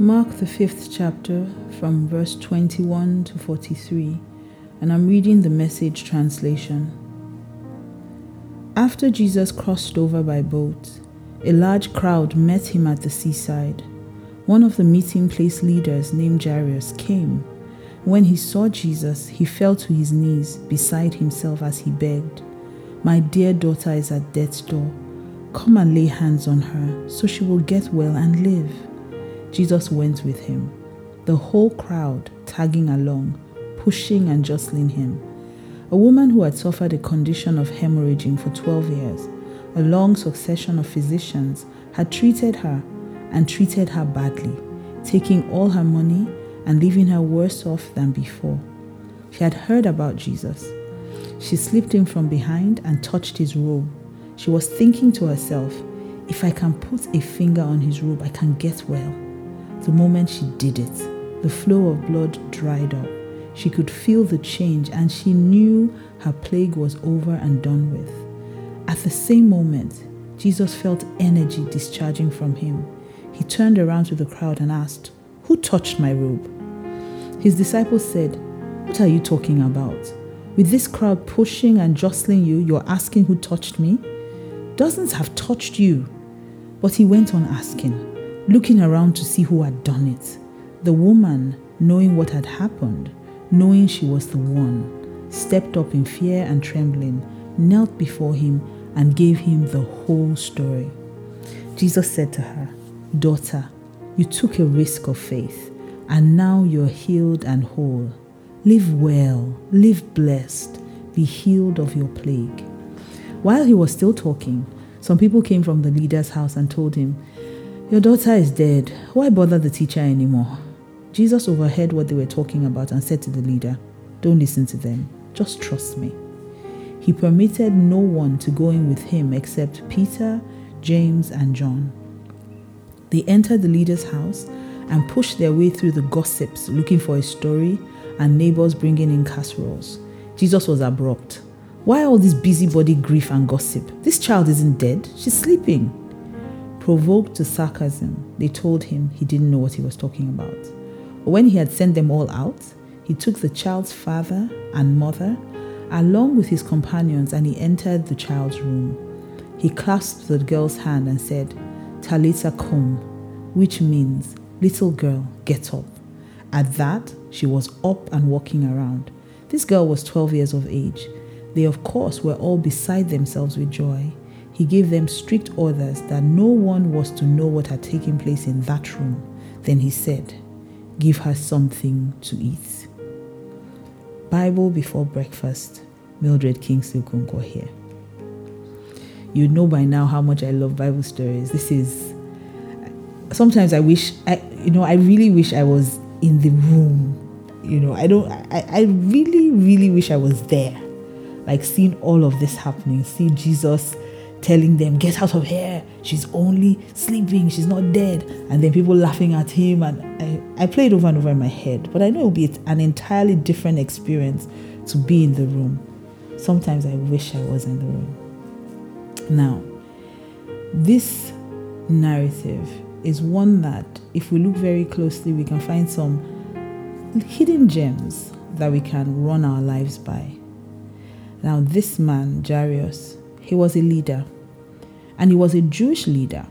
Mark, the fifth chapter, from verse 21 to 43, and I'm reading the message translation. After Jesus crossed over by boat, a large crowd met him at the seaside. One of the meeting place leaders, named Jairus, came. When he saw Jesus, he fell to his knees beside himself as he begged, My dear daughter is at death's door. Come and lay hands on her so she will get well and live. Jesus went with him, the whole crowd tagging along, pushing and jostling him. A woman who had suffered a condition of hemorrhaging for 12 years, a long succession of physicians had treated her and treated her badly, taking all her money and leaving her worse off than before. She had heard about Jesus. She slipped in from behind and touched his robe. She was thinking to herself, if I can put a finger on his robe, I can get well. The moment she did it, the flow of blood dried up. She could feel the change and she knew her plague was over and done with. At the same moment, Jesus felt energy discharging from him. He turned around to the crowd and asked, Who touched my robe? His disciples said, What are you talking about? With this crowd pushing and jostling you, you're asking who touched me? Dozens have touched you. But he went on asking, looking around to see who had done it. The woman, knowing what had happened, knowing she was the one, stepped up in fear and trembling, knelt before him, and gave him the whole story. Jesus said to her, Daughter, you took a risk of faith, and now you're healed and whole. Live well, live blessed, be healed of your plague. While he was still talking, some people came from the leader's house and told him, your daughter is dead. Why bother the teacher anymore? Jesus overheard what they were talking about and said to the leader, Don't listen to them. Just trust me. He permitted no one to go in with him except Peter, James, and John. They entered the leader's house and pushed their way through the gossips looking for a story and neighbors bringing in casseroles. Jesus was abrupt. Why all this busybody grief and gossip? This child isn't dead, she's sleeping. Provoked to sarcasm, they told him he didn't know what he was talking about. When he had sent them all out, he took the child's father and mother along with his companions and he entered the child's room. He clasped the girl's hand and said, Talitha cum, which means, Little girl, get up. At that, she was up and walking around. This girl was 12 years of age. They, of course, were all beside themselves with joy he gave them strict orders that no one was to know what had taken place in that room. Then he said, Give her something to eat. Bible before breakfast, Mildred Kingsley Okonkwo here. You know by now how much I love Bible stories. This is sometimes I wish I you know I really wish I was in the room. You know, I don't I, I really, really wish I was there. Like seeing all of this happening, see Jesus telling them, Get out of here. She's only sleeping. She's not dead. And then people laughing at him. And I, I play it over and over in my head. But I know it'll be an entirely different experience to be in the room. Sometimes I wish I was in the room. Now, this narrative is one that, if we look very closely, we can find some hidden gems that we can run our lives by. Now, this man, Jairus, he was a leader, and he was a Jewish leader.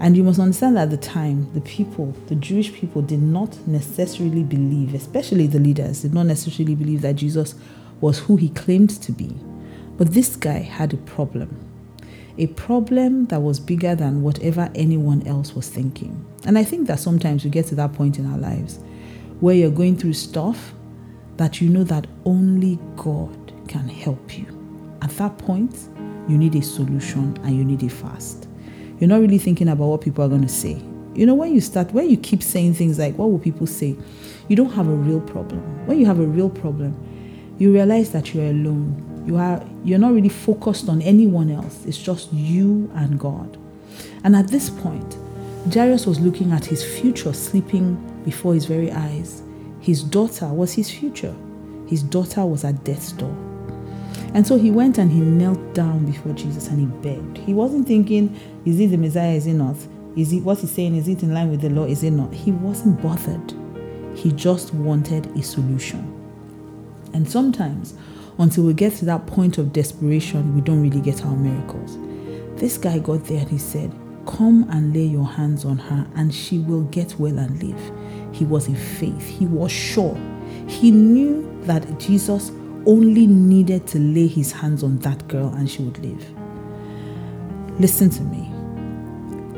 And you must understand that at the time, the people, the Jewish people, did not necessarily believe, especially the leaders, did not necessarily believe that Jesus was who he claimed to be. But this guy had a problem. A problem that was bigger than whatever anyone else was thinking. And I think that sometimes we get to that point in our lives where you're going through stuff that you know that only God can help you. At that point, you need a solution and you need a fast. You're not really thinking about what people are going to say. You know, when you start, when you keep saying things like, what will people say? You don't have a real problem. When you have a real problem, you realize that you're alone. You are you're not really focused on anyone else. It's just you and God. And at this point, Jairus was looking at his future sleeping before his very eyes. His daughter was his future. His daughter was at death's door. And so he went and he knelt down before Jesus and he begged. He wasn't thinking, is he the Messiah, is he not? Is it what he's saying? Is it in line with the law? Is it not? He wasn't bothered. He just wanted a solution. And sometimes, until we get to that point of desperation, we don't really get our miracles. This guy got there and he said, Come and lay your hands on her, and she will get well and live. He was in faith, he was sure. He knew that Jesus only needed to lay his hands on that girl and she would live. Listen to me.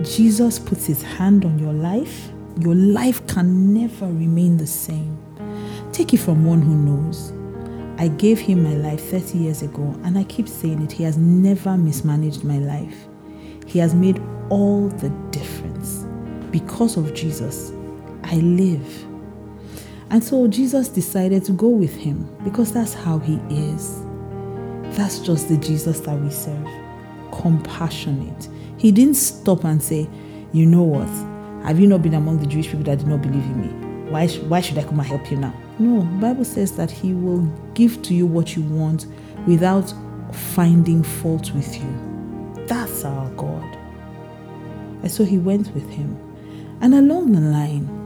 Jesus puts his hand on your life, your life can never remain the same. Take it from one who knows. I gave him my life 30 years ago, and I keep saying it. He has never mismanaged my life. He has made all the difference. Because of Jesus, I live. And so Jesus decided to go with him because that's how he is. That's just the Jesus that we serve. Compassionate. He didn't stop and say, You know what? Have you not been among the Jewish people that did not believe in me? Why, why should I come and help you now? No, the Bible says that he will give to you what you want without finding fault with you. That's our God. And so he went with him. And along the line,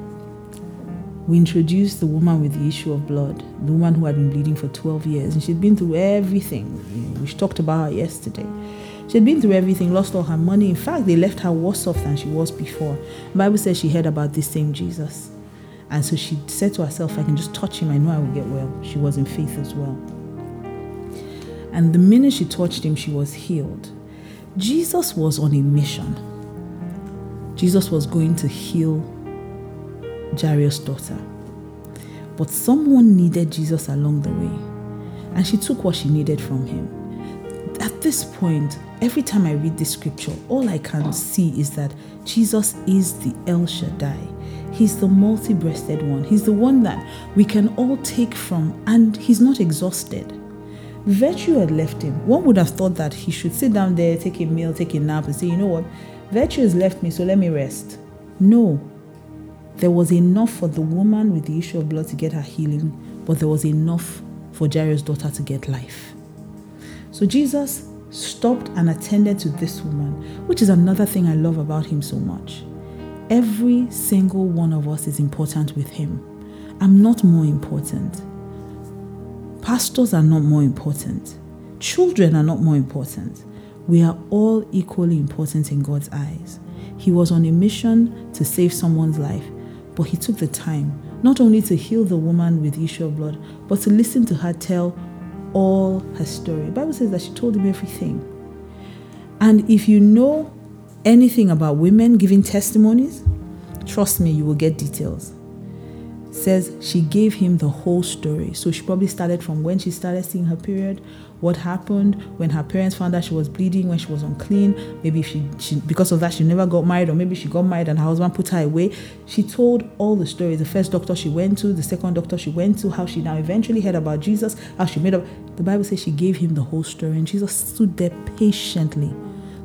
we introduced the woman with the issue of blood, the woman who had been bleeding for 12 years, and she'd been through everything. We talked about her yesterday. She'd been through everything, lost all her money. In fact, they left her worse off than she was before. The Bible says she heard about this same Jesus. And so she said to herself, I can just touch him, I know I will get well. She was in faith as well. And the minute she touched him, she was healed. Jesus was on a mission. Jesus was going to heal Jairus' daughter. But someone needed Jesus along the way, and she took what she needed from him. At this point, every time I read this scripture, all I can see is that Jesus is the El Shaddai. He's the multi breasted one. He's the one that we can all take from, and he's not exhausted. Virtue had left him. One would have thought that he should sit down there, take a meal, take a nap, and say, you know what? Virtue has left me, so let me rest. No. There was enough for the woman with the issue of blood to get her healing, but there was enough for Jairus' daughter to get life. So Jesus stopped and attended to this woman, which is another thing I love about him so much. Every single one of us is important with him. I'm not more important. Pastors are not more important. Children are not more important. We are all equally important in God's eyes. He was on a mission to save someone's life, but he took the time not only to heal the woman with issue of blood, but to listen to her tell all her story. The Bible says that she told him everything. And if you know anything about women giving testimonies, trust me, you will get details. Says she gave him the whole story. So she probably started from when she started seeing her period, what happened when her parents found out she was bleeding, when she was unclean. Maybe she, she because of that she never got married, or maybe she got married and her husband put her away. She told all the stories. The first doctor she went to, the second doctor she went to, how she now eventually heard about Jesus, how she made up. The Bible says she gave him the whole story, and Jesus stood there patiently,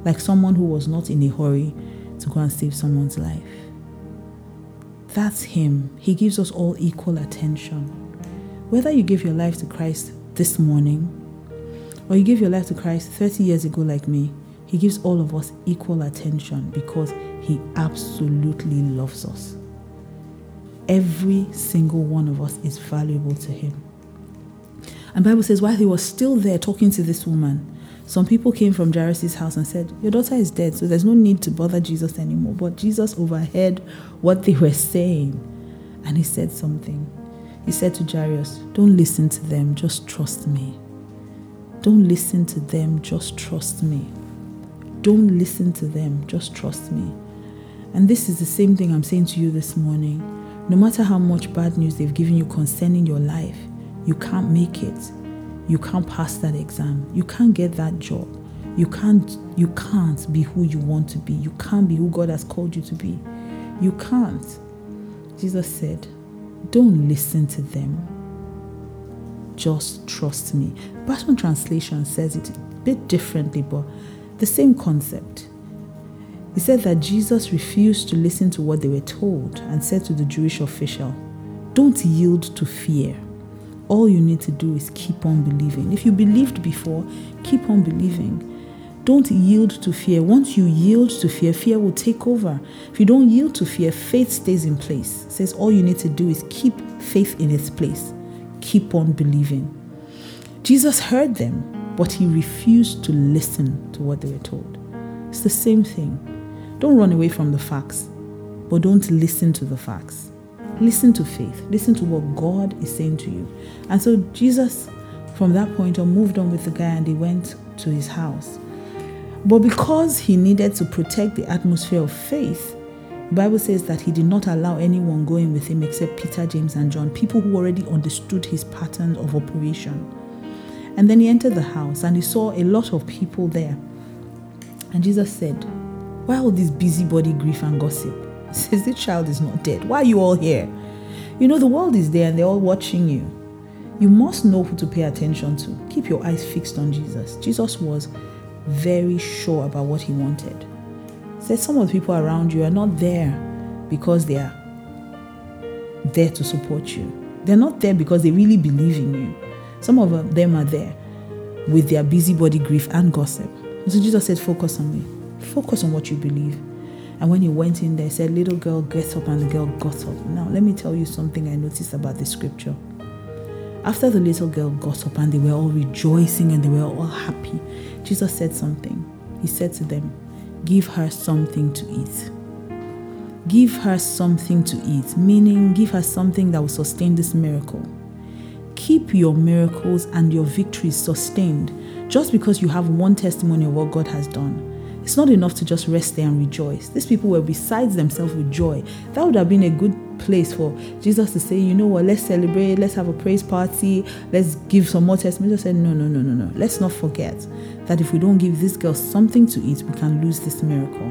like someone who was not in a hurry to go and save someone's life. That's Him. He gives us all equal attention. Whether you give your life to Christ this morning or you give your life to Christ 30 years ago, like me, He gives all of us equal attention because He absolutely loves us. Every single one of us is valuable to Him. And Bible says while he was still there talking to this woman, some people came from Jairus' house and said, Your daughter is dead, so there's no need to bother Jesus anymore. But Jesus overheard what they were saying and he said something. He said to Jairus, Don't listen to them, just trust me. Don't listen to them, just trust me. Don't listen to them, just trust me. And this is the same thing I'm saying to you this morning. No matter how much bad news they've given you concerning your life, you can't make it you can't pass that exam. You can't get that job. You can't you can't be who you want to be. You can't be who God has called you to be. You can't. Jesus said, "Don't listen to them. Just trust me." Passion Translation says it a bit differently, but the same concept. He said that Jesus refused to listen to what they were told and said to the Jewish official, Don't yield to fear all you need to do is keep on believing. If you believed before, keep on believing. Don't yield to fear. Once you yield to fear, fear will take over. If you don't yield to fear, faith stays in place. It says all you need to do is keep faith in its place. Keep on believing. Jesus heard them, but he refused to listen to what they were told. It's the same thing. Don't run away from the facts, but don't listen to the facts. Listen to faith. Listen to what God is saying to you. And so Jesus, from that point on, moved on with the guy and they went to his house. But because he needed to protect the atmosphere of faith, the Bible says that he did not allow anyone going with him except Peter, James, and John, people who already understood his pattern of operation. And then he entered the house and he saw a lot of people there. And Jesus said, Why all this busybody grief and gossip? Says, This child is not dead. Why are you all here? You know, the world is there and they're all watching you. You must know who to pay attention to. Keep your eyes fixed on Jesus. Jesus was very sure about what he wanted. Said some of the people around you are not there because they are there to support you. They're not there because they really believe in you. Some of them are there with their busybody grief and gossip. So Jesus said, Focus on me. Focus on what you believe. And when he went in there, he said, Little girl, get up, and the girl got up. Now, let me tell you something I noticed about the scripture. After the little girl got up and they were all rejoicing and they were all happy, Jesus said something. He said to them, Give her something to eat. Give her something to eat, meaning give her something that will sustain this miracle. Keep your miracles and your victories sustained just because you have one testimony of what God has done. It's not enough to just rest there and rejoice. These people were besides themselves with joy. That would have been a good place for Jesus to say, you know what, let's celebrate, let's have a praise party, let's give some more testimony. Jesus said, no, no, no, no, no. Let's not forget that if we don't give this girl something to eat, we can lose this miracle.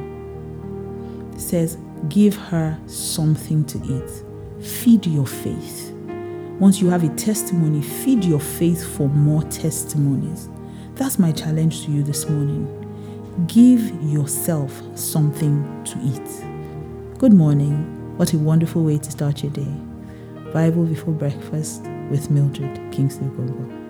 He says, give her something to eat. Feed your faith. Once you have a testimony, feed your faith for more testimonies. That's my challenge to you this morning. Give yourself something to eat. Good morning. What a wonderful way to start your day. Bible before breakfast with Mildred Kingsley Okonkwo.